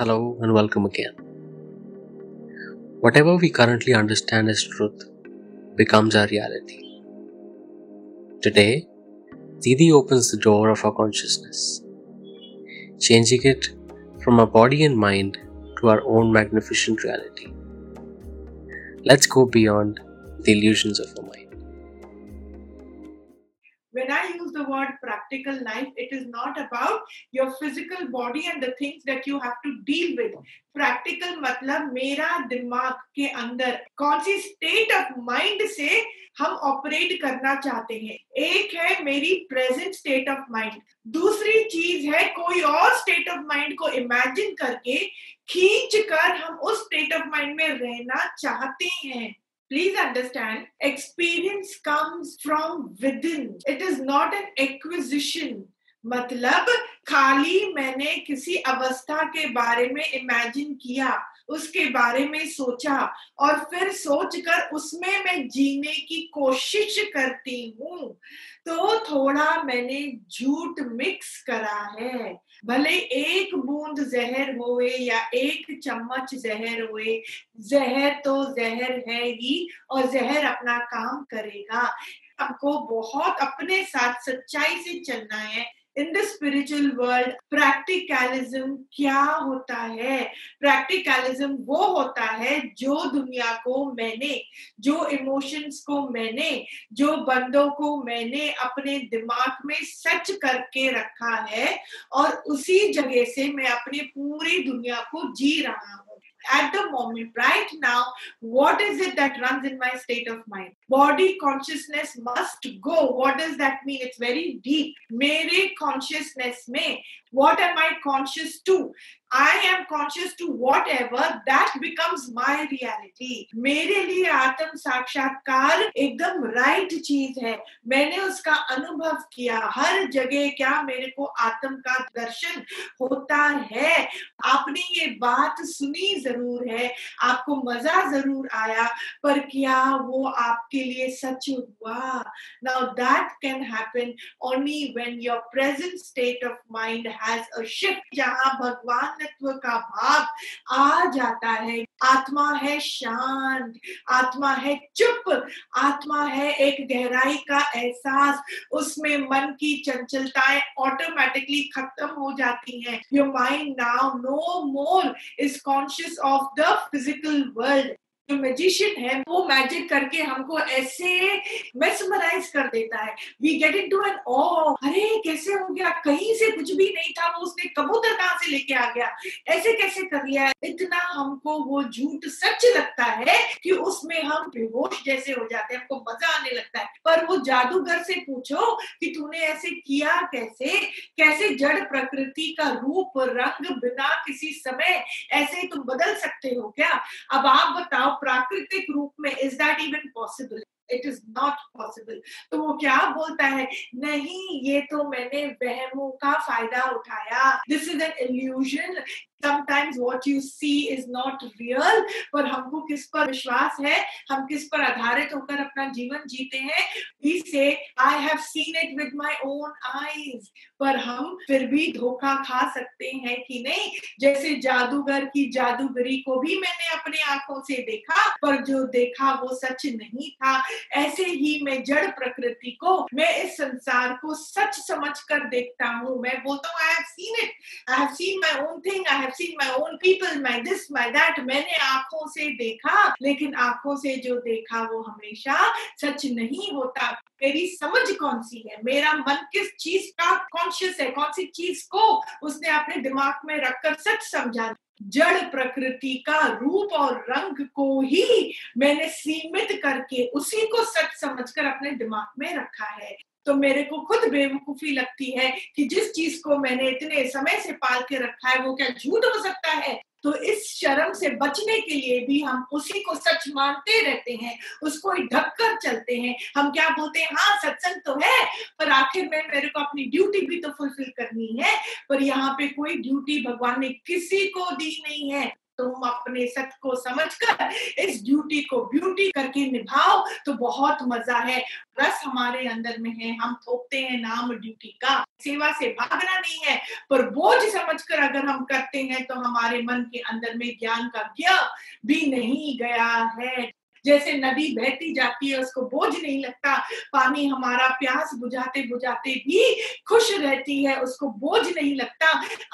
Hello and welcome again. Whatever we currently understand as truth becomes our reality. Today, Didi opens the door of our consciousness, changing it from our body and mind to our own magnificent reality. Let's go beyond the illusions of our mind. When I use the word practical life, it is not about your physical body and the things that you have to deal with. Practical मतलब मेरा दिमाग के अंदर कौन सी state of mind से हम operate करना चाहते हैं एक है मेरी प्रेजेंट स्टेट ऑफ़ माइंड दूसरी चीज़ है कोई और स्टेट ऑफ़ माइंड को इमेजिन करके खींच कर हम उस स्टेट ऑफ़ माइंड में रहना चाहते हैं please understand experience comes from within. It is not an acquisition मतलब खाली मैंने किसी अवस्था के बारे में इमेजिन किया, उसके बारे में सोचा और फिर सोचकर उसमें मैं जीने की कोशिश करती हूँ। तो थोड़ा मैंने झूठ मिक्स करा है। भले एक बूंद जहर होए या एक चम्मच जहर हुए, जहर तो जहर है ही और जहर अपना काम करेगा। आपको बहुत अपने साथ सच्चाई से चलना है। In the spiritual world practicalism क्या होता है? प्रैक्टिकलिज्म वो होता है जो दुनिया को मैंने, जो इमोशंस को मैंने, जो बंदों को मैंने अपने दिमाग में सच करके रखा है और उसी जगह से मैं अपनी पूरी दुनिया को जी रहा हूँ। At the moment, right now, what is it that runs in my state of mind? Body consciousness must go. What does that mean? It's very deep. Mere consciousness may. What am I conscious to? I am conscious to whatever that becomes my reality. मेरे लिए आत्म साक्षात्कार एकदम right चीज़ है। मैंने उसका अनुभव किया। हर जगह क्या मेरे को आत्म का दर्शन होता है? आपने ये बात सुनी ज़रूर है। आपको मज़ा ज़रूर आया। पर क्या वो आपके लिए सच हुआ? Now that can happen only when your present state of mind has a shift जहाँ भगवान तत्व का भाव आ जाता है। आत्मा है शांत, आत्मा है चुप, आत्मा है एक गहराई का एहसास। उसमें मन की चंचलताएँ ऑटोमेटिकली खत्म हो जाती हैं। Your mind now no more is conscious of the physical world जो मैजिशियन है, वो मैजिक करके हमको ऐसे मेसमराइज कर देता है। We get into an ओ अरे, कैसे हो गया? कहीं से कुछ भी नहीं था, वो उसने कबूतर कहाँ से लेके आ गया? ऐसे कैसे कर लिया? इतना हमको वो झूठ सच लगता है कि उसमें हम बेहोश जैसे हो जाते हैं, हमको मज़ा आने लगता है। पर वो जादूगर से पूछो कि तूने ऐसे किया कैसे? कैसे जड़ प्रकृति का रूप, रंग बिना किसी समय ऐसे तुम बदल सकते हो क्या? अब आप बताओ प्राकृतिक रूप में is that even possible it is not possible तो वो क्या बोलता है? नहीं, ये तो मैंने वहमों का फ़ायदा उठाया। This is an illusion sometimes what you see is not real, पर हमको किस पर विश्वास है? हम किस पर आधारित होकर अपना जीवन जीते हैं? We say, I have seen it with my own eyes. पर हम फिर भी धोखा खा सकते हैं कि नहीं? जैसे जादूगर की जादूगरी को भी मैंने अपने आँखों से देखा, पर जो देखा वो सच नहीं था। ऐसे ही मैं जड़ प्रकृति को, मैं इस संसार को सच समझ कर देखता हूँ। मैं बोलता हूँ I have seen it I have seen my own thing I have seen my own people my this my that मैंने आँखों से देखा, लेकिन आँखों से जो देखा वो हमेशा सच नहीं होता। मेरी समझ कौन सी है? मेरा मन किस चीज़ का कॉन्शियस है? कौन सी चीज़ को उसने अपने दिमाग में रखकर सच समझा? जड़ प्रकृति का रूप और रंग को ही मैंने सीमित करके उसी को सच समझकर अपने दिमाग में रखा है। तो मेरे को खुद बेवकूफ़ी लगती है कि जिस चीज़ को मैंने इतने समय से पाल के रखा है, वो क्या झूठ हो सकता है? तो इस शर्म से बचने के लिए भी हम उसी को सच मानते रहते हैं, उसको ढक कर चलते हैं। हम क्या बोलते हैं हाँ सत्संग तो है, पर आखिर में मेरे को अपनी ड्यूटी भी तो फुलफिल करनी है, पर यहाँ पे कोई ड्यूटी भगवान ने किसी को दी नहीं है। तुम अपने सत को समझकर, इस ड्यूटी को ब्यूटी करके निभाओ तो बहुत मज़ा है। रस हमारे अंदर में है, हम थोपते हैं नाम ड्यूटी का। सेवा से भागना नहीं है, पर बोझ समझकर अगर हम करते हैं तो हमारे मन के अंदर में ज्ञान का ज्ञ भी नहीं गया है। जैसे नदी बहती जाती है, उसको बोझ नहीं लगता। पानी हमारा प्यास बुझाते बुझाते भी खुश रहती है, उसको बोझ नहीं लगता।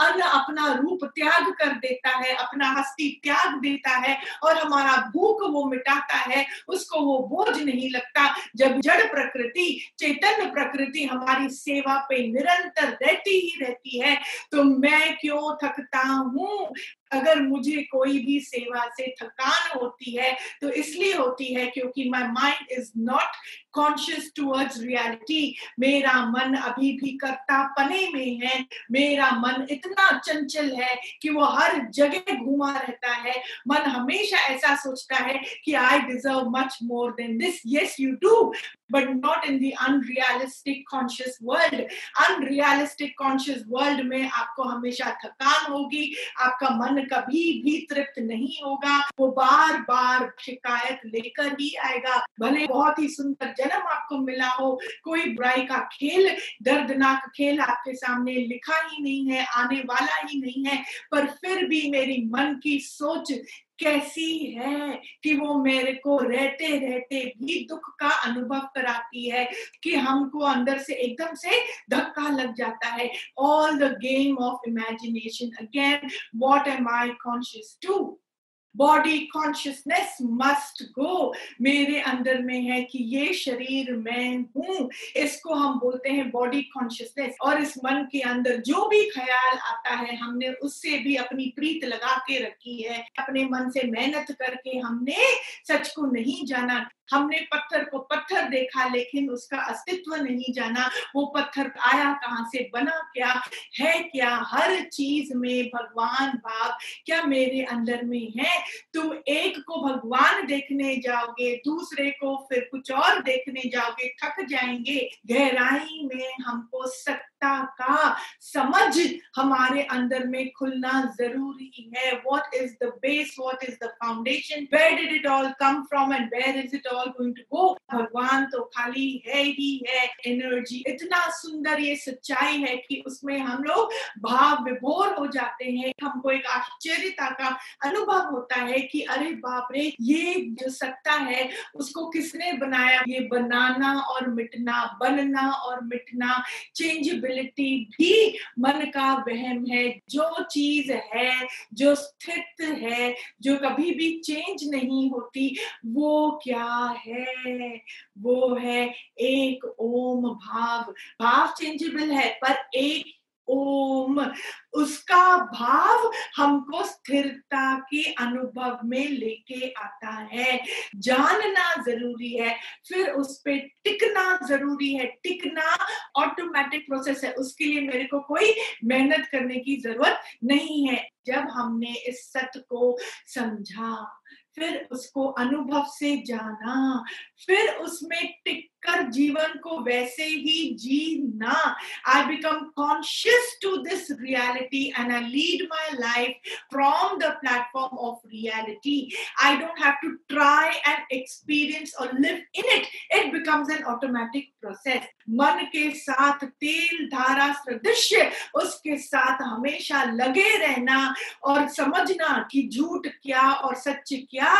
अन्न अपना रूप त्याग कर देता है, अपना हस्ती त्याग देता है और हमारा भूख वो मिटाता है, उसको वो बोझ नहीं लगता। जब जड़ प्रकृति चैतन्य प्रकृति हमारी सेवा पे निरंतर रहती ही रहती है तो मैं क्यों थकता हूँ? अगर मुझे कोई भी सेवा से थकान होती है तो इसलिए होती है क्योंकि my mind is not conscious towards reality मेरा मन अभी भी कर्ता पने में है, मेरा मन इतना चंचल है कि वो हर जगह घूमा रहता है। मन हमेशा ऐसा सोचता है कि I deserve much more than this yes you do but not in the unrealistic conscious world. Unrealistic conscious world में आपको हमेशा थकान होगी, आपका मन कभी भी तृप्त नहीं होगा। वो बार बार शिकायत लेकर ही आएगा। भले बहुत ही सुंदर जन्म आपको मिला हो, कोई बुराई का खेल, दर्दनाक खेल आपके सामने लिखा ही नहीं है, आने वाला ही नहीं है, पर फिर भी मेरी मन की सोच कैसी है कि वो मेरे को रहते रहते भी दुख का अनुभव कराती है, कि हमको अंदर से एकदम से धक्का लग जाता है। All the game of imagination again what am I conscious to body consciousness must go मेरे अंदर में है कि ये शरीर मैं हूँ। इसको हम बोलते हैं बॉडी कॉन्शियसनेस और इस मन के अंदर जो भी ख्याल आता है, हमने उससे भी अपनी प्रीत लगा के रखी है। अपने मन से मेहनत करके हमने सच को नहीं जाना। हमने पत्थर को पत्थर देखा, लेकिन उसका अस्तित्व नहीं जाना। वो पत्थर आया कहाँ से, बना क्या, है क्या? हर चीज़ में भगवान भाव क्या मेरे अंदर में है? तुम एक को भगवान देखने जाओगे, दूसरे को फिर कुछ और देखने जाओगे, थक जाएँगे। गहराई में हमको सत्ता का समझ हमारे अंदर में खुलना ज़रूरी है। What is the base what is the foundation where did it all come from and where is it all going to go भगवान तो खाली है ही है एनर्जी इतना सुंदर ये सच्चाई है कि उसमें हम लोग भाव विभोर हो जाते हैं। हमको एक आश्चर्यता का अनुभव होता है कि अरे बाप रे, ये जो सत्ता है, उसको किसने बनाया? ये बनाना और मिटना, बनना और मिटना चेंजेबिलिटी भी मन का वहम है। जो चीज़ है, जो स्थित है, जो कभी भी चेंज नहीं होती, वो क्या है, वो है एक ओम भाव। भाव चेंजेबल है, पर एक ओम। उसका भाव हमको स्थिरता के अनुभव में लेके आता है। जानना ज़रूरी है, फिर उस पर टिकना ज़रूरी है। टिकना ऑटोमेटिक प्रोसेस है। उसके लिए मेरे को कोई मेहनत करने की ज़रूरत नहीं है। जब हमने इस सत्य को समझा फिर उसको अनुभव से जाना फिर उसमें टिक कर जीवन को वैसे ही जीना। I become conscious to this reality and I lead my life from the platform of reality I don't have to try and experience और live in it it becomes an automatic process मन के साथ तेल धारा सदृश्य, उसके साथ हमेशा लगे रहना और समझना कि झूठ क्या और सच क्या।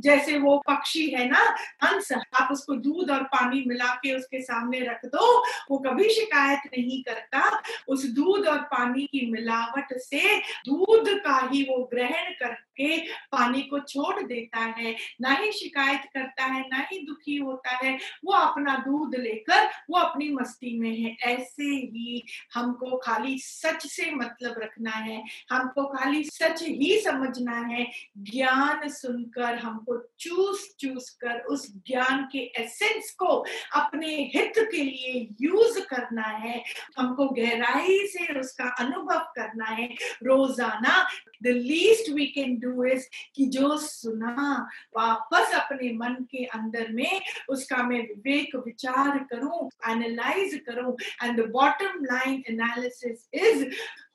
जैसे वो पक्षी है ना, हंस, आप उसको दूध और पानी मिला के उसके सामने रख दो। वो कभी शिकायत नहीं करता। उस दूध और पानी की मिलावट से दूध का ही वो ग्रहण करके पानी को छोड़ देता है, ना ही शिकायत करता है, ना ही दुखी होता है, वो अपना दूध लेकर वो अपनी मस्ती में है। ऐसे ही हमको खाली सच से मतलब रखना है, हमको खाली सच ही समझना है। ज्ञान सुनकर हमको चूस चूस कर उस ज्ञान के एसेंस को अपने हित के लिए यूज़ करना है। हमको गहराई से उसका अनुभव करना है। रोज़ाना the least we can do is कि जो सुना वापस अपने मन के अंदर में, उसका मैं विवेक विचार करूँ एनालाइज करूँ and the bottom line analysis is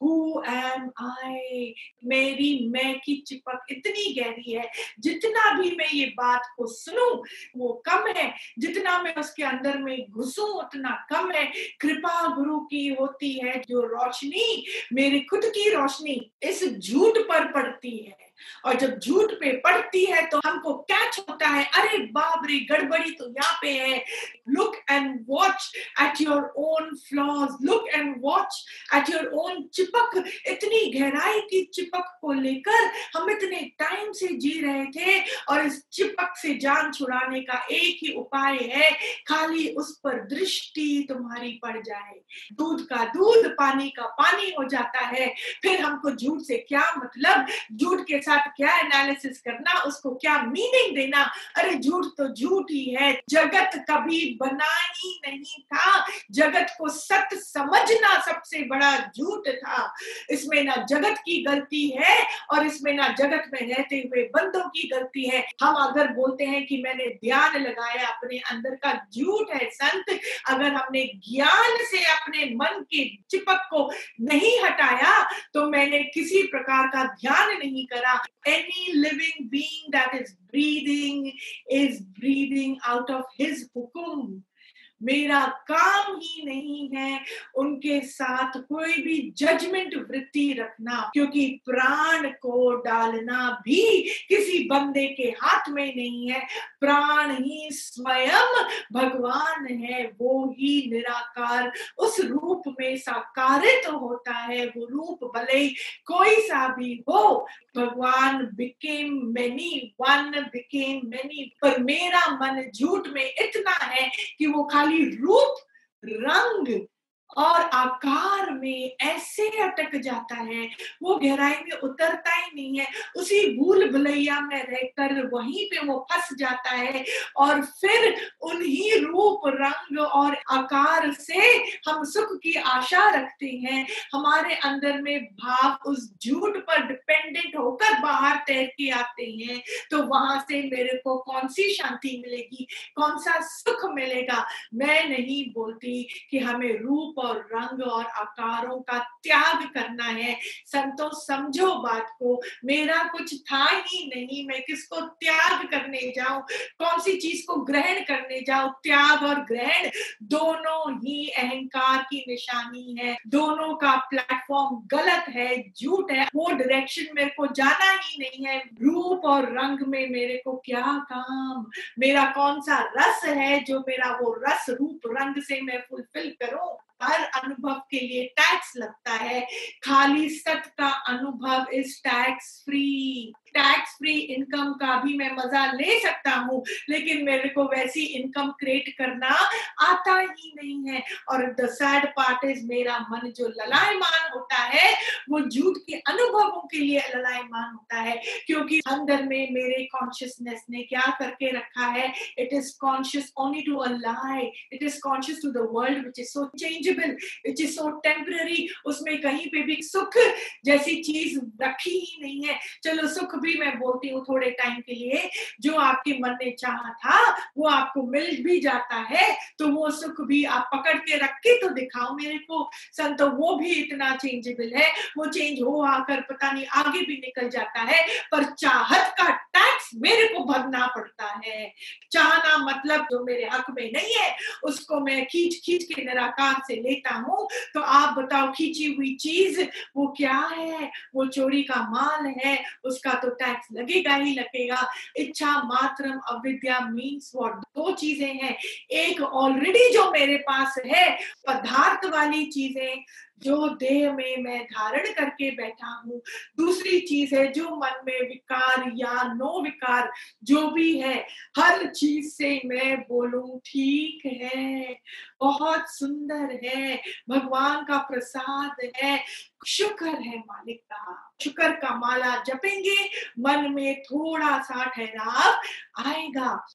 am am I मेरी मैं की चिपक इतनी गहरी है, जितना भी मैं ये बात को सुनूं, वो कम है। जितना मैं उसके अंदर में घुसूं, उतना कम है। कृपा गुरु की होती है जो रोशनी, मेरी खुद की रोशनी इस झूठ पर पड़ती है। और जब झूठ पे पड़ती है तो हमको कैच होता है, अरे बाप रे, गड़बड़ी तो यहाँ पे है। Look and watch at your own flaws look and watch at your own चिपक, इतनी गहराई की चिपक को लेकर हम इतने टाइम से जी रहे थे और इस चिपक से जान छुड़ाने का एक ही उपाय है, खाली उस पर दृष्टि तुम्हारी पड़ जाए। दूध का दूध, पानी का पानी हो जाता है। फिर हमको झूठ से क्या मतलब? झूठ के साथ क्या एनालिसिस करना? उसको क्या मीनिंग देना? अरे झूठ तो झूठ ही है। जगत कभी बना ही नहीं था। जगत को सत्य समझना सबसे बड़ा झूठ था। इसमें ना जगत की गलती है और इसमें ना जगत में रहते हुए बंदों की गलती है। हम अगर बोलते हैं कि मैंने ध्यान लगाया अपने अंदर का झूठ है संत, अगर हमने ज्ञान से अपने मन के चिपक को नहीं हटाया तो मैंने किसी प्रकार का ध्यान नहीं करा। Any living being that is breathing is breathing out of his hukum मेरा काम ही नहीं है उनके साथ कोई भी जजमेंट वृत्ति रखना, क्योंकि प्राण को डालना भी किसी बंदे के हाथ में नहीं है। प्राण ही स्वयं भगवान है, वो ही निराकार। उस रूप में साकारित तो होता है, वो रूप भले ही कोई सा भी हो। भगवान became many one became many पर मेरा मन झूठ में इतना है कि वो खाली रूप रंग और आकार में ऐसे अटक जाता है, वो गहराई में उतरता ही नहीं है। उसी भूल भुलैया में रहकर वहीं पे वो फंस जाता है और फिर उन्हीं रूप, रंग और आकार से हम सुख की आशा रखते हैं। हमारे अंदर में भाव उस झूठ पर डिपेंडेंट होकर बाहर तैर के आते हैं। तो वहाँ से मेरे को कौन सी शांति मिलेगी? कौन सा सुख मिलेगा? मैं नहीं बोलती कि हमें रूप और रंग और आकारों का त्याग करना है। संतो, समझो बात को। मेरा कुछ था ही नहीं, मैं किसको त्याग करने जाऊँ? कौन सी चीज़ को ग्रहण करने जाऊँ? त्याग और ग्रहण दोनों ही अहंकार की निशानी है। दोनों का प्लेटफॉर्म गलत है, झूठ है। वो डायरेक्शन मेरे को जाना ही नहीं है। रूप और रंग में मेरे को क्या काम? मेरा कौन सा रस है जो मेरा वो रस, रूप, रंग से मैं फुलफिल करूँ? हर अनुभव के लिए टैक्स लगता है। खाली सत का अनुभव is tax free tax free income का भी मैं मज़ा ले सकता हूँ, लेकिन मेरे को वैसी इनकम क्रिएट करना आता ही नहीं है। और द सैड पार्ट इज़ मेरा मन जो ललायमान होता है, वो झूठ के अनुभवों के लिए ललायमान होता है, क्योंकि अंदर में मेरे कॉन्शियसनेस ने क्या करके रखा है? It is conscious only to a lie it is conscious to the world which is so changeable which is so temporary उसमें कहीं पे भी सुख जैसी चीज़ रखी ही नहीं है। चलो सुख भी मैं बोलती हूँ थोड़े टाइम के लिए, जो आपके मन ने चाहा था, वो आपको मिल भी जाता है तो वो सुख भी आप पकड़ के रख के तो दिखाओ मेरे को। संत, वो भी इतना चेंजेबल है, वो चेंज हो आकर पता नहीं आगे भी निकल जाता है, पर चाहत का टैक्स मेरे को भरना पड़ता है। चाहना मतलब जो मेरे हक में नहीं है, उसको मैं खींच खींच के निराकार से लेता हूँ। तो आप बताओ, खींची हुई चीज़ वो क्या है? वो चोरी का माल है, उसका तो टैक्स लगेगा ही लगेगा। इच्छा मात्रम अविद्या मीन्स वॉट दो चीज़ें हैं। एक ऑलरेडी जो मेरे पास है, पदार्थ वाली चीज़ें जो देह में मैं धारण करके बैठा हूँ, दूसरी चीज़ है जो मन में विकार या नो विकार जो भी है, हर चीज़ से मैं बोलूँ, ठीक है, बहुत सुंदर है, भगवान का प्रसाद है, शुक्र है मालिक का, शुक्र का माला जपेंगे, मन में थोड़ा सा ठहराव आएगा।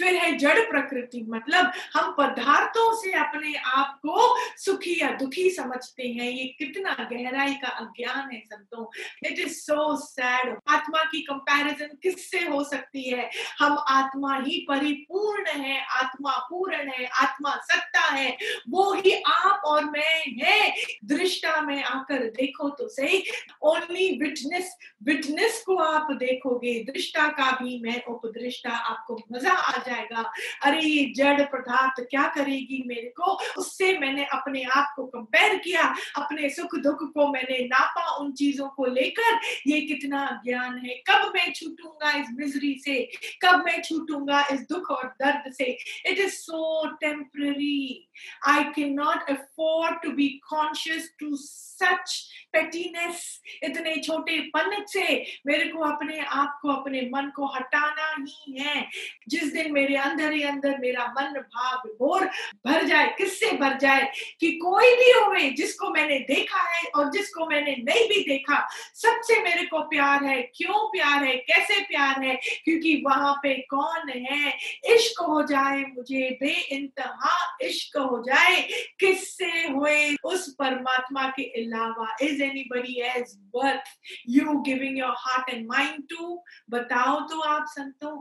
फिर है जड़ प्रकृति। मतलब हम पदार्थों से अपने आप को सुखी या दुखी समझते हैं। ये कितना गहराई का अज्ञान है संतों। इट इज़ सो सैड आत्मा की कंपैरिजन किससे हो सकती है? हम आत्मा ही परिपूर्ण है, आत्मा पूर्ण है, आत्मा सत्ता है। वो ही आप और मैं है। दृष्टा में आकर देखो तो सही। ओनली विटनेस विटनेस को आप देखोगे। दृष्टा का भी मैं उपदृष्टा। आपको मज़ा आ जाएगा। अरे ये जड़ पदार्थ क्या करेगी मेरे को? उससे मैंने अपने आप को कंपेयर किया, अपने सुख दुख को मैंने नापा उन चीज़ों को लेकर। ये कितना ज्ञान है। कब मैं छूटूँगा इस मिजरी से? कब मैं छूटूँगा इस दुख और दर्द से? It is so temporary I can not afford to be conscious to such pettiness इतने छोटे पन से मेरे को अपने आप को, अपने मन को हटाना ही है। जिस दिन मेरे अंदर ही अंदर मेरा मन भाव बोर भर जाए, किससे भर जाए कि कोई भी होवे जिसको मैंने देखा है और जिसको मैंने नहीं भी देखा, सबसे मेरे को प्यार है। क्यों प्यार है? कैसे प्यार है? क्योंकि वहाँ पे कौन है? इश्क हो जाए मुझे बे इंतहा इश्क हो जाए, किससे हुए? उस परमात्मा के अलावा is anybody as worth you giving your heart and mind to बताओ तो आप संतों।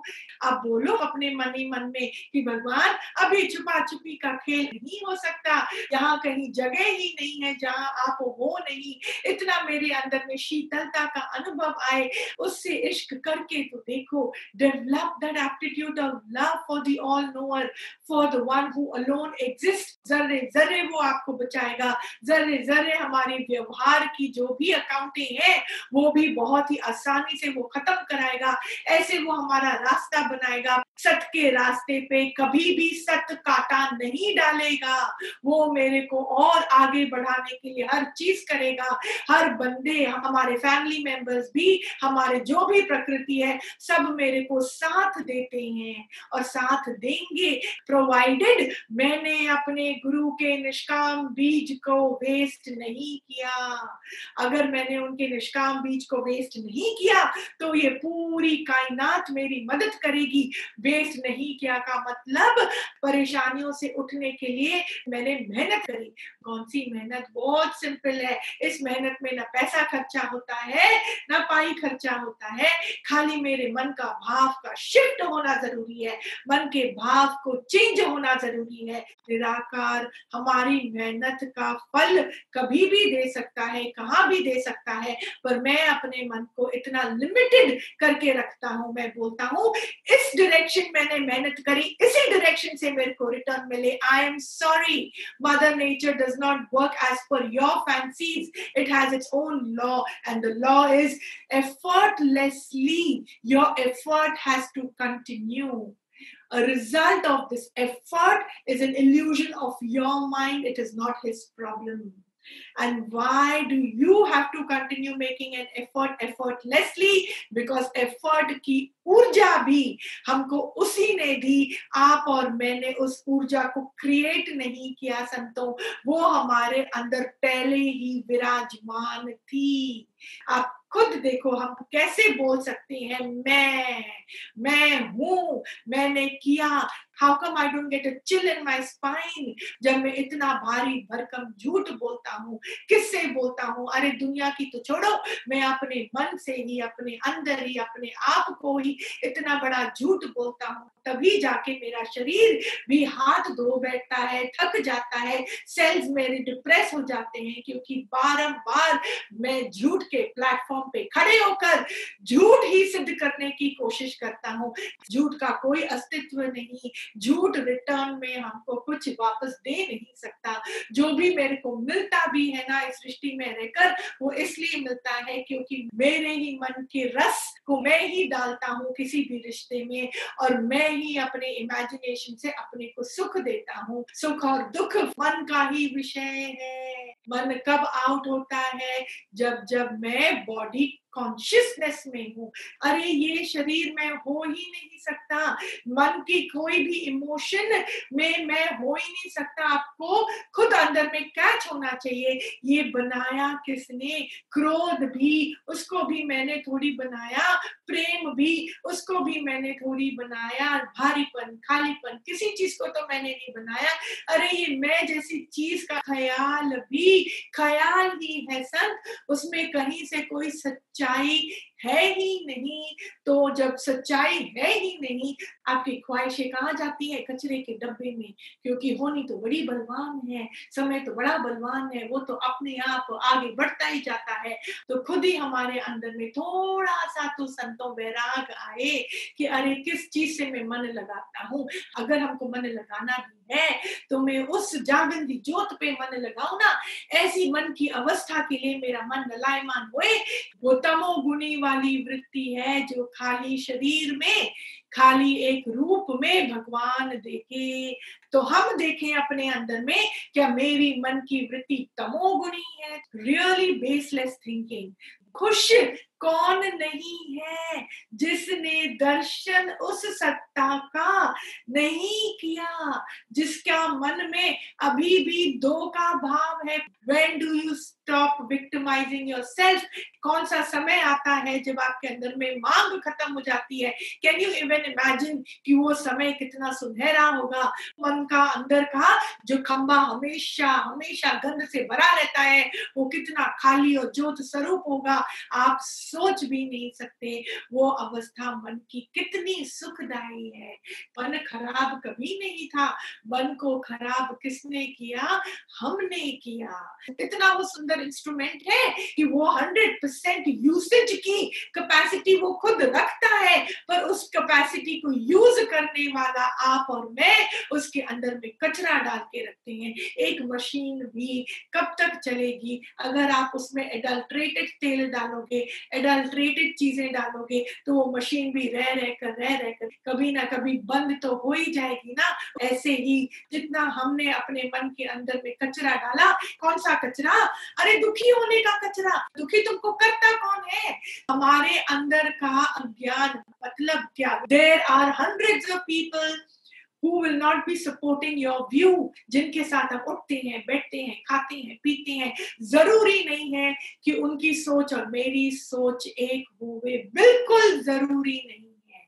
आप बोलो अपने मन ही मन में कि भगवान, अभी छुपा छुपी का खेल नहीं हो सकता। यहाँ कहीं जगह ही नहीं है जहाँ आप हो नहीं। इतना मेरे अंदर में शीतलता का अनुभव आए। उससे इश्क करके तो देखो develop that aptitude of love for the all knower for the one who alone exist जर्रे जर्रे वो आपको बचाएगा। जर्रे जर्रे हमारे व्यवहार की जो भी अकाउंटिंग है, वो भी बहुत ही आसानी से वो खत्म कराएगा। ऐसे वो हमारा रास्ता बनाएगा। सत के रास्ते पे कभी भी सत काटा नहीं डालेगा, वो मेरे को और आगे बढ़ाने के लिए हर चीज़ करेगा। हर बंदे, हमारे फैमिली मेंबर्स भी, हमारे जो भी प्रकृति है, सब मेरे को साथ देते हैं और साथ देंगे। प्रोवाइडेड मैंने अपने गुरु के निष्काम बीज को वेस्ट नहीं किया। अगर मैंने उनके निष्काम बीज को वेस्ट नहीं किया तो ये पूरी कायनात मेरी मदद करेगी। वेस्ट नहीं किया का मतलब परेशानियों से उठने के लिए मैंने मेहनत करी। कौन सी मेहनत? बहुत सिंपल है। इस मेहनत में ना पैसा खर्चा होता है, ना पाई खर्चा होता है। खाली मेरे मन का भाव का शिफ्ट होना ज़रूरी है। मन के भाव को चेंज होना ज़रूरी है। निराकार हमारी मेहनत का फल कभी भी दे सकता है, कहाँ भी दे सकता है, पर मैं अपने मन को इतना लिमिटेड करके रखता हूँ। मैं बोलता हूँ, इस डायरेक्शन मैंने मेहनत करी, इसी डायरेक्शन से मेरे को रिटर्न मिले। family. I am sorry. Mother Nature does not work as per your fancies. It has its own law, and the law is effortlessly, your effort has to continue. A result of this effort is an illusion of your mind, it is not his problem. And why do you have to continue making an effort effortlessly? Because effort की ऊर्जा भी हमको उसी ने दी। आप और मैंने उस ऊर्जा को क्रिएट नहीं किया संतों। वो हमारे अंदर पहले ही विराजमान थी। आप खुद देखो हम कैसे बोल सकते हैं, मैं मैं हूँ, मैंने किया how come I don't get a chill in my spine जब मैं इतना भारी भरकम झूठ बोलता हूँ? किससे बोलता हूँ? अरे दुनिया की तो छोड़ो, मैं अपने मन से ही, अपने अंदर ही, अपने आप को ही इतना बड़ा झूठ बोलता हूँ। तभी जाके मेरा शरीर भी हाथ धो बैठता है, थक जाता है। सेल्स मेरे डिप्रेस हो जाते हैं क्योंकि बारंबार मैं झूठ के प्लेटफॉर्म पे खड़े होकर झूठ ही सिद्ध करने की कोशिश करता हूँ। झूठ का कोई अस्तित्व नहीं झूठ रिटर्न में हमको कुछ वापस दे नहीं सकता। जो भी मेरे को मिलता भी है ना इस सृष्टि में रहकर, वो इसलिए मिलता है क्योंकि मेरे ही मन के रस को मैं ही डालता हूँ किसी भी रिश्ते में और मैं ही अपने इमेजिनेशन से अपने को सुख देता हूँ। सुख और दुख मन का ही विषय है। मन कब आउट होता है? जब जब मैं बॉडी कॉन्शियसनेस में हूँ। अरे, ये शरीर में हो ही नहीं सकता। मन की कोई भी इमोशन में मैं हो ही नहीं सकता। आपको खुद अंदर में कैच होना चाहिए, ये बनाया किसने? क्रोध भी, उसको भी मैंने थोड़ी बनाया। प्रेम भी, उसको भी मैंने थोड़ी बनाया भारीपन, खालीपन, किसी चीज़ को तो मैंने नहीं बनाया। अरे, ये मैं जैसी चीज़ का ख्याल भी, ख्याल ही है संत, उसमें कहीं से कोई सच्चाई है ही नहीं। तो जब सच्चाई है ही नहीं, आपकी ख्वाहिशें कहाँ जाती है? कचरे के डब्बे में, क्योंकि होनी तो बड़ी बलवान है, समय तो बड़ा बलवान है, वो तो अपने आप आगे बढ़ता ही जाता है। तो खुद ही हमारे अंदर में थोड़ा सा तो संतों वैराग आए कि अरे, किस चीज़ से मैं मन लगाता हूँ? अगर हमको मन लगाना भी है तो मैं उस जागंदी जोत पे मन लगाऊ ना, ऐसी मन की अवस्था के लिए मेरा मन नलायमान हुए। वो तमोगुणी वाली वृत्ति है जो खाली शरीर में, खाली एक रूप में भगवान देखे। तो हम देखें अपने अंदर में, क्या मेरी मन की वृत्ति तमोगुणी है? रियली बेसलेस थिंकिंग खुश कौन नहीं है जिसने दर्शन उस सत्ता का नहीं किया, जिसका मन में अभी भी दो का भाव है। When do you stop victimising your self कौन सा समय आता है जब आपके अंदर में मांग खत्म हो जाती है? कैन यू इवन इमेजिन कि वो समय कितना सुनहरा होगा? मन का, अंदर का जो खंबा हमेशा हमेशा गंध से भरा रहता है, वो कितना खाली और ज्योत स्वरूप होगा। आप सोच भी नहीं सकते। वो अवस्था मन की कितनी सुखदायी है। मन खराब कभी नहीं था। मन को खराब किसने किया? हमने किया। इतना वो सुंदर इंस्ट्रूमेंट है कि वो हंड्रेड परसेंट यूसेज की कैपेसिटी वो खुद रखता है। पर उस कैपेसिटी को यूज़ करने वाला आप और मैं उसके अंदर में कचरा डाल के रखते हैं। एक मशीन भी कब तक चलेगी? अगर आप उसमें एडल्ट्रेटेड तेल डालोगे एडल्ट्रेटेड चीज़ें डालोगे तो वो मशीन भी रह रह कर, रह रह कर कभी ना कभी बंद तो हो ही जाएगी ना। ऐसे ही जितना हमने अपने मन के अंदर में कचरा डाला, कौन सा कचरा? अरे दुखी होने का कचरा। दुखी तुमको करता कौन है? हमारे अंदर का अज्ञान मतलब क्या? There are hundred of people who will not be supporting your view? जिनके साथ आप उठते हैं, बैठते हैं, खाते हैं, पीते हैं, ज़रूरी नहीं है कि उनकी सोच और मेरी सोच एक हुए बिल्कुल ज़रूरी नहीं है।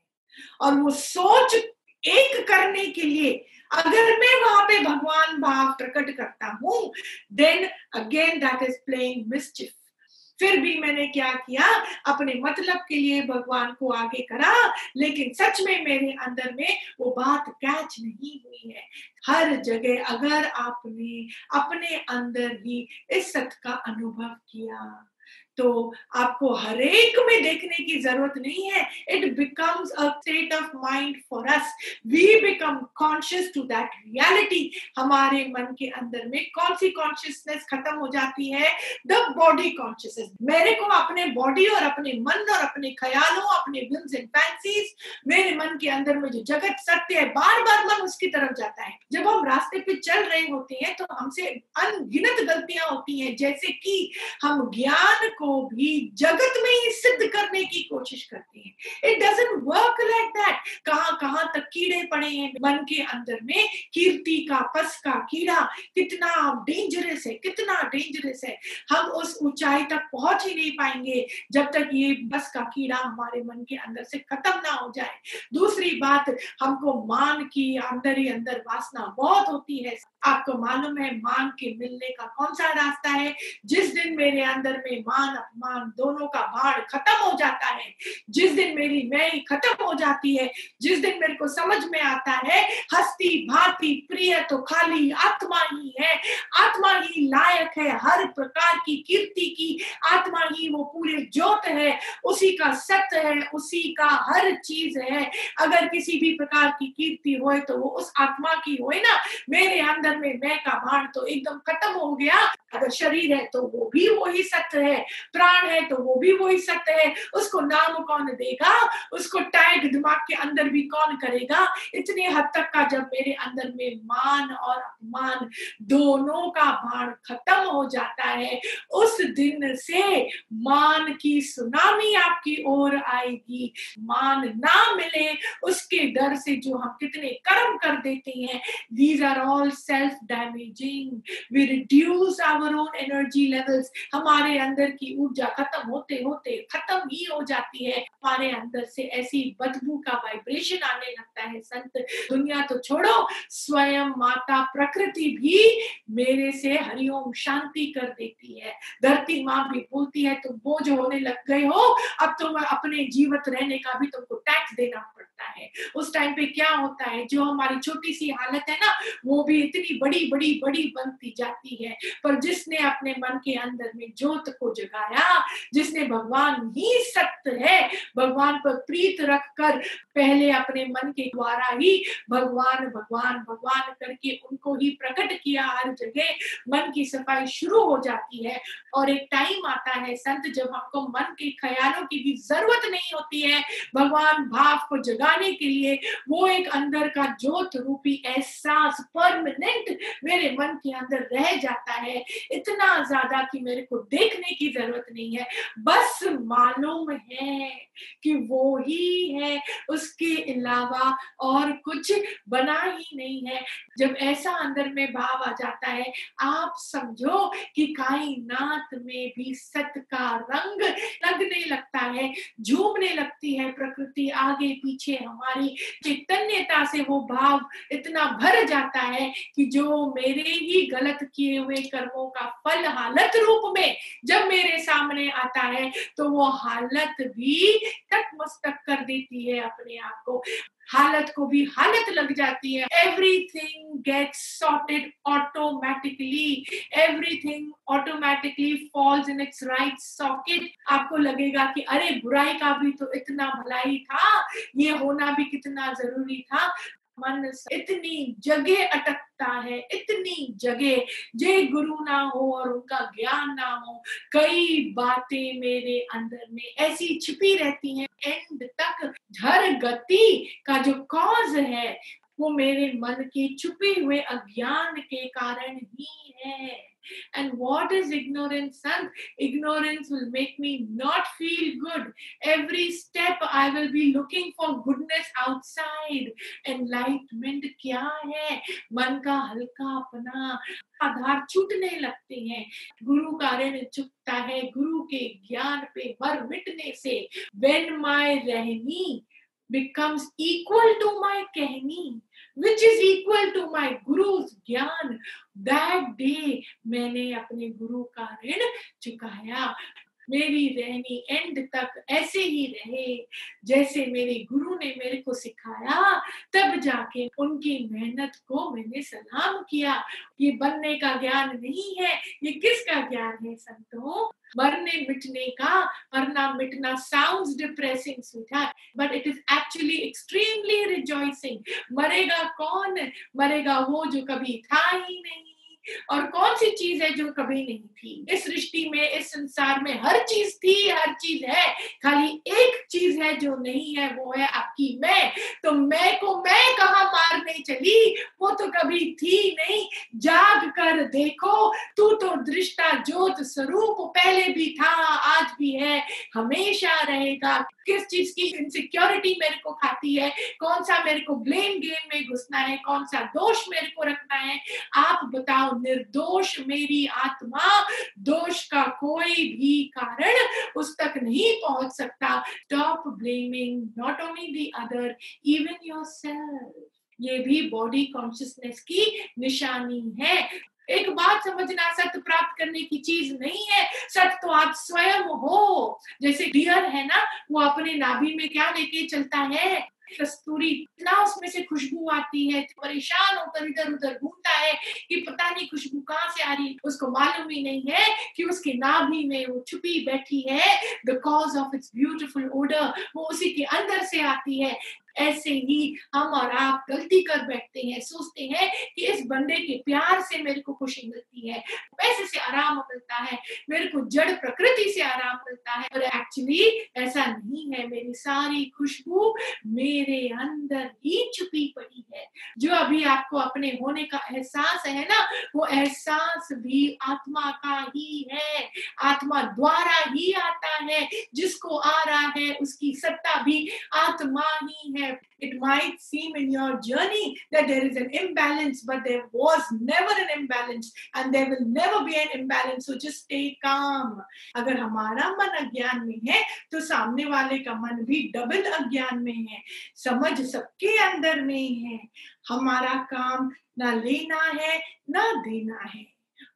और वो सोच एक करने के लिए अगर मैं वहाँ पे भगवान भाव प्रकट करता हूँ then again that is playing mischief फिर भी मैंने क्या किया? अपने मतलब के लिए भगवान को आगे करा, लेकिन सच में मेरे अंदर में वो बात कैच नहीं हुई है। हर जगह अगर आपने अपने अंदर ही इस सत्य का अनुभव किया तो आपको हरेक में देखने की ज़रूरत नहीं है। It becomes a state of mind for us we become conscious to that reality हमारे मन के अंदर में कौन सी कॉन्शियसनेस खत्म हो जाती है? द बॉडी कॉन्शियसनेस मेरे को अपने बॉडी और अपने मन और अपने ख्यालों, अपने विम्स एंड फैंसीज मेरे मन के अंदर में जो जगत सत्य है बार बार मन उसकी तरफ़ जाता है। जब हम रास्ते पे चल रहे होते हैं तो हमसे अनगिनत गलतियाँ होती हैं, जैसे कि हम ज्ञान को भी जगत में ही सिद्ध करने की कोशिश करते हैं। It doesn't work like that कहाँ कहाँ तक कीड़े पड़े हैं मन के अंदर में? कीर्ति का, पस का कीड़ा कितना डेंजरस है, कितना डेंजरस है। हम उस ऊंचाई तक पहुँच ही नहीं पाएँगे जब तक ये बस का कीड़ा हमारे मन के अंदर से खत्म ना हो जाए। दूसरी बात, हमको मान की अंदर ही अंदर वासना बहुत होती है। आपको मालूम है, मान के मिलने का कौन सा रास्ता है? जिस दिन मेरे अंदर में मान अपमान दोनों का भाड़ खत्म हो जाता है। जिस दिन मेरी मैं खत्म हो जाती है, जिस दिन मेरे को समझ में आता है, हस्ती, भांति, प्रिय तो खाली आत्मा ही है। आत्मा ही लायक है हर प्रकार की कीर्ति की। आत्मा ही वो पूरे ज्योत है, उसी का सत्य है, उसी का हर चीज़ है। अगर किसी भी प्रकार की कीर्ति होए तो वो उस आत्मा की होए ना। मेरे अंदर में मैं का भाण तो एकदम खत्म हो गया। अगर शरीर है तो वो भी वही सत्य है। प्राण है तो वो भी वही सत्य है। उसको नाम कौन देगा? उसको टैग दिमाग के अंदर भी कौन करेगा? इतने हद तक का जब मेरे अंदर में मान और अपमान दोनों का बाण खत्म हो जाता है, उस दिन से मान की सुनामी आपकी ओर आएगी। मान ना मिले उसके डर से जो हम कितने कर्म कर देते हैं। These are all self damaging we reduce our own energy levels हमारे अंदर की ऊर्जा खत्म होते होते खत्म ही हो जाती है। हमारे अंदर से ऐसी बदबू का वाइब्रेशन आने लगता है। संत, दुनिया तो छोड़ो, स्वयं माता प्रकृति भी मेरे से हरिओम शांति कर देती है। धरती माँ भी बोलती है, तुम बोझ होने लग गए हो। अब तुम अपने जीवित रहने का भी तुमको टैक्स देना पड़ता है। उस टाइम पे क्या होता है, जो हमारी छोटी सी हालत है ना, वो भी इतनी बड़ी बड़ी बड़ी बनती जाती है। पर जिसने अपने मन के अंदर में ज्योत को जगाया जिसने भगवान ही सत्य है, भगवान पर प्रीत रख कर पहले अपने मन के द्वारा ही भगवान भगवान भगवान करके उनको ही प्रकट किया हर जगह मन की सफ़ाई शुरू हो जाती है। और एक टाइम आता है संत, जब हमको मन के ख्यालों की भी ज़रूरत नहीं होती है, भगवान भाव को जगाने के लिए वो एक अंदर का ज्योत रूपी एहसास परमानेंट मेरे मन के अंदर रह जाता है। इतना ज़्यादा कि मेरे को देखने की ज़रूरत नहीं है। बस मालूम है कि वो ही है। उसके अलावा और कुछ बना ही नहीं है। जब ऐसा अंदर में भाव आ जाता है, आप समझो कि कायनात में भी सत का रंग लगने लगता है, झूमने लगती है, प्रकृति आगे पीछे हमारी चैतन्यता से वो भाव इतना भर जाता है कि जो मेरे ही गलत किए हुए कर्मों का फल हालत रूप में जब मेरे सामने आता है तो वो हालत भी तटमस्तक कर देती है अपने आप को। हालत को भी हालत लग जाती है। Everything gets sorted automatically everything automatically falls in its right socket आपको लगेगा कि, अरे, बुराई का भी तो इतना भलाई था। ये होना भी कितना ज़रूरी था। मन इतनी जगह अटकता है, इतनी जगह जे गुरु ना हो और उनका ज्ञान ना हो। कई बातें मेरे अंदर में ऐसी छिपी रहती हैं एंड तक हर गति का जो कॉज है, वो मेरे मन के छुपे हुए अज्ञान के कारण ही है And what is ignorance, son? Ignorance will make me not feel good. Every step I will be looking for goodness outside. Enlightenment क्या है मन का हल्का अपना आधार छूटने लगते हैं गुरु का ऋण चुकता है गुरु के ज्ञान पे मर मिटने से when my रहनी becomes equal to my कहनी which is equal to my guru's ज्ञान that day मैंने अपने गुरु का ऋण चुकाया मेरी रहनी एंड तक ऐसे ही रहे जैसे मेरे गुरु ने मेरे को सिखाया तब जाके उनकी मेहनत को मैंने सलाम किया ये बनने का ज्ञान नहीं है ये किसका ज्ञान है संतों मरने मिटने का मरना मिटना sound depressing sweetheart but it is actually extremely rejoicing मरेगा कौन? मरेगा वो जो कभी था ही नहीं। और कौन सी चीज़ है जो कभी नहीं थी? इस सृष्टि में, इस संसार में हर चीज़ थी, हर चीज़ है। खाली एक चीज़ है जो नहीं है, वो है आपकी मैं। तो मैं को मैं कहा मारने चली? वो तो कभी थी नहीं। जाग कर देखो, तू तो दृष्टा ज्योत स्वरूप पहले भी था, आज भी है। हमेशा रहेगा। किस चीज़ की इनसिक्योरिटी मेरे को खाती है? कौन सा मेरे को ब्लेम गेम में घुसना है? कौन सा दोष मेरे को रखना है? आप बताओ निर्दोष मेरी आत्मा, दोष का कोई भी कारण उस तक नहीं पहुँच सकता। Stop blaming not only the other even your ये भी बॉडी कॉन्शियसनेस की निशानी है। एक बात समझना, सत्य प्राप्त करने की चीज़ नहीं है। सत्य तो आप स्वयं हो। जैसे डियर है ना, वो अपने नाभि में क्या लेके चलता है? कस्तूरी इतना उसमें से खुशबू आती है परेशान होकर इधर उधर घूमता है कि पता नहीं खुशबू कहाँ से आ रही उसको मालूम ही नहीं है कि उसके नाभि में वो छुपी बैठी है। The cause of its beautiful order वो उसी के अंदर से आती है। ऐसे ही हम और आप गलती कर बैठते हैं, सोचते हैं कि इस बंदे के प्यार से मेरे को खुशी मिलती है, पैसे से आराम मिलता है, मेरे को जड़ प्रकृति से आराम मिलता है। और एक्चुअली ऐसा नहीं है, मेरी सारी खुशबू मेरे अंदर ही छुपी पड़ी है। जो अभी आपको अपने होने का एहसास है ना, वो एहसास भी आत्मा का ही है। आत्मा द्वारा ही आता है, जिसको आ रहा है, उसकी सत्ता भी आत्मा ही है। It might seem in your journey that there is an imbalance but there was never an imbalance and there will never be an imbalance so just stay calm अगर हमारा मन अज्ञान में है तो सामने वाले का मन भी डबल अज्ञान में है समझ सबके अंदर में है हमारा काम ना लेना है ना देना है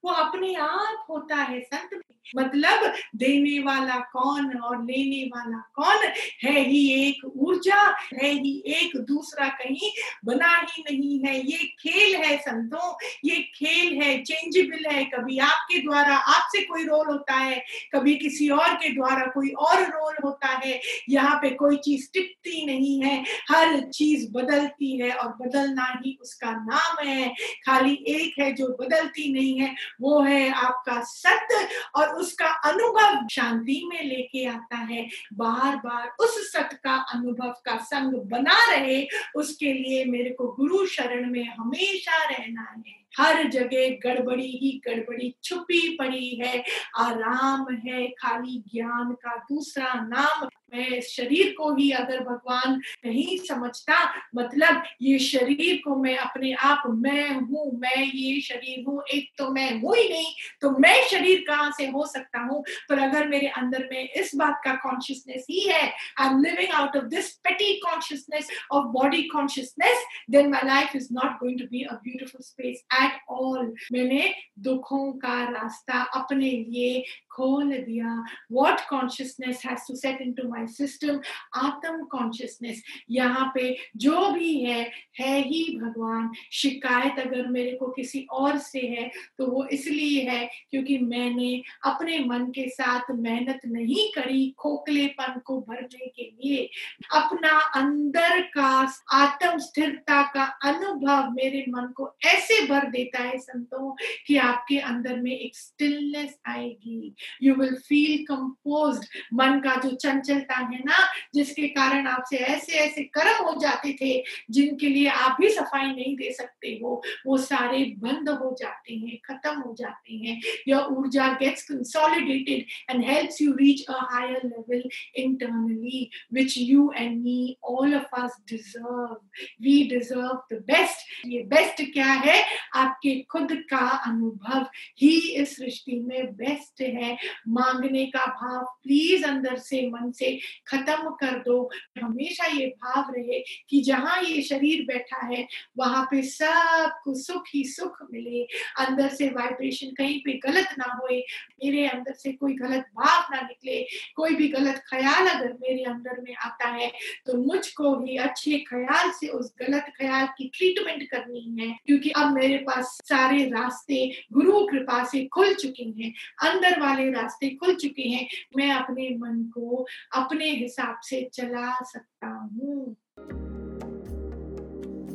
वो अपने आप होता है संत मतलब देने वाला कौन और लेने वाला कौन? है ही एक ऊर्जा, है ही एक दूसरा कहीं बना ही नहीं है। ये खेल है संतों, ये खेल है चेंजेबल है। कभी आपके द्वारा आपसे कोई रोल होता है, कभी किसी और के द्वारा कोई और रोल होता है। यहाँ पे कोई चीज़ टिकती नहीं है, हर चीज़ बदलती है और बदलना ही उसका नाम है। खाली एक है जो बदलती नहीं है, वो है आपका सत्य और उसका अनुभव शांति में लेके आता है। बार बार उस सत का अनुभव का संग बना रहे, उसके लिए मेरे को गुरु शरण में हमेशा रहना है। हर जगह गड़बड़ी ही गड़बड़ी छुपी पड़ी है। आराम है, खाली ज्ञान का दूसरा नाम मैं शरीर को ही अगर भगवान नहीं समझता मतलब ये शरीर को मैं अपने आप मैं हूँ, मैं ये शरीर हूँ, एक तो मैं हूँ ही नहीं तो मैं शरीर कहाँ से हो सकता हूँ? पर अगर मेरे अंदर में इस बात का कॉन्शियसनेस ही है I am living out of this petty consciousness of body consciousness then my life is not going to be a beautiful space at all मैंने दुखों का रास्ता अपने लिए खोल दिया what consciousness has to set into my system? आत्म consciousness यहाँ पे जो भी है है ही भगवान। शिकायत अगर मेरे को किसी और से है तो वो इसलिए है क्योंकि मैंने अपने मन के साथ मेहनत नहीं करी खोखलेपन को भरने के लिए। अपना अंदर का आत्म स्थिरता का अनुभव मेरे मन को ऐसे भर देता है संतों कि आपके अंदर में एक स्टिलनेस आएगी। यू विल फील कंपोज मन का जो चंचलता है ना, जिसके कारण आपसे ऐसे ऐसे कर्म हो जाते थे, जिनके लिए आप भी सफ़ाई नहीं दे सकते हो, वो सारे बंद हो जाते हैं, खत्म हो जाते हैं। योर ऊर्जा gets consolidated and helps you reach a higher level internally which you and me all of us deserve we deserve the best ये बेस्ट क्या है? आपके खुद का अनुभव. ही इस सृष्टि में बेस्ट है. मांगने का भाव प्लीज़ अंदर से मन से खत्म कर दो। हमेशा ये भाव रहे कि जहाँ ये शरीर बैठा है, वहाँ पे सबको सुख ही सुख मिले। अंदर से वाइब्रेशन कहीं पे गलत ना होए, मेरे अंदर से कोई गलत भाव ना निकले, कोई भी गलत ख्याल अगर मेरे अंदर में आता है तो मुझको भी अच्छे ख्याल से उस गलत ख्याल की ट्रीटमेंट करनी है, क्योंकि अब मेरे पास सारे रास्ते गुरु कृपा से खुल चुके हैं। अंदर वाले रास्ते खुल चुके हैं मैं अपने मन को अपने हिसाब से चला सकता हूँ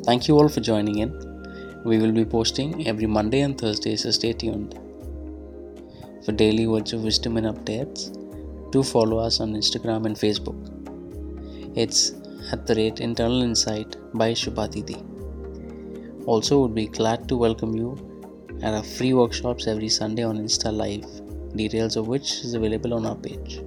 Thank you all for joining in. We will be posting every Monday and Thursday, so stay tuned. For daily words of wisdom and updates, do follow us on Instagram and Facebook. It's at the rate Internal Insight by Shubhatiti. Also, would be glad to welcome you at our free workshops every Sunday on Insta Live, details of which is available on our page.